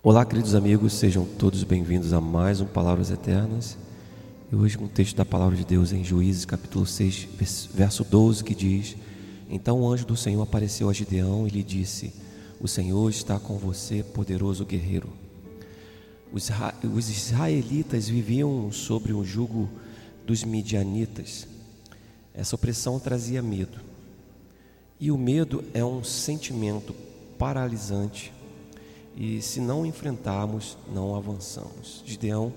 Olá, queridos amigos, sejam todos bem-vindos a mais um Palavras Eternas. E hoje, com um texto da palavra de Deus em Juízes, capítulo 6, verso 12, que diz: Então o anjo do Senhor apareceu a Gideão e lhe disse: O Senhor está com você, poderoso guerreiro. Os, os israelitas viviam sobre o jugo dos midianitas. Essa opressão trazia medo. E o medo é um sentimento paralisante e se não enfrentarmos, não avançamos. Gideão,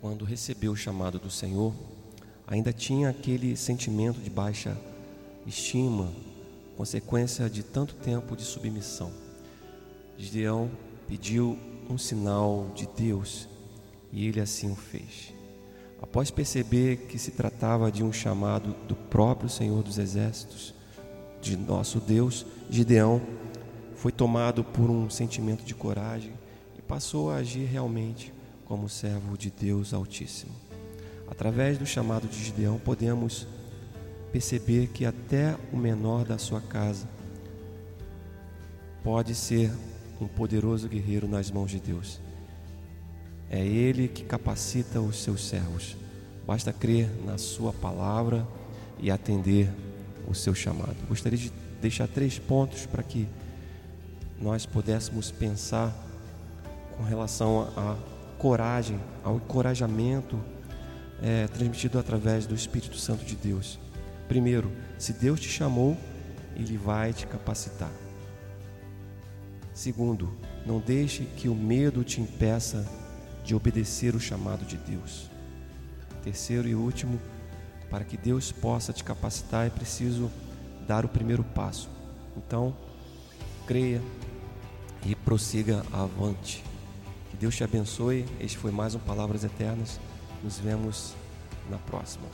quando recebeu o chamado do Senhor, ainda tinha aquele sentimento de baixa estima, consequência de tanto tempo de submissão. Gideão pediu um sinal de Deus e ele assim o fez. Após perceber que se tratava de um chamado do próprio Senhor dos Exércitos, de nosso Deus, Gideão foi tomado por um sentimento de coragem e passou a agir realmente como servo de Deus Altíssimo. Através do chamado de Gideão, podemos perceber que até o menor da sua casa pode ser um poderoso guerreiro nas mãos de Deus. É Ele que capacita os seus servos. Basta crer na Sua palavra e atender o seu chamado. Gostaria de deixar três pontos para que nós pudéssemos pensar com relação à coragem, ao encorajamento é, transmitido através do Espírito Santo de Deus. Primeiro, se Deus te chamou, Ele vai te capacitar. Segundo, não deixe que o medo te impeça de obedecer o chamado de Deus. Terceiro e último, para que Deus possa te capacitar é preciso dar o primeiro passo. Então, creia, e prossiga avante. Que Deus te abençoe. Este foi mais um Palavras Eternas. Nos vemos na próxima.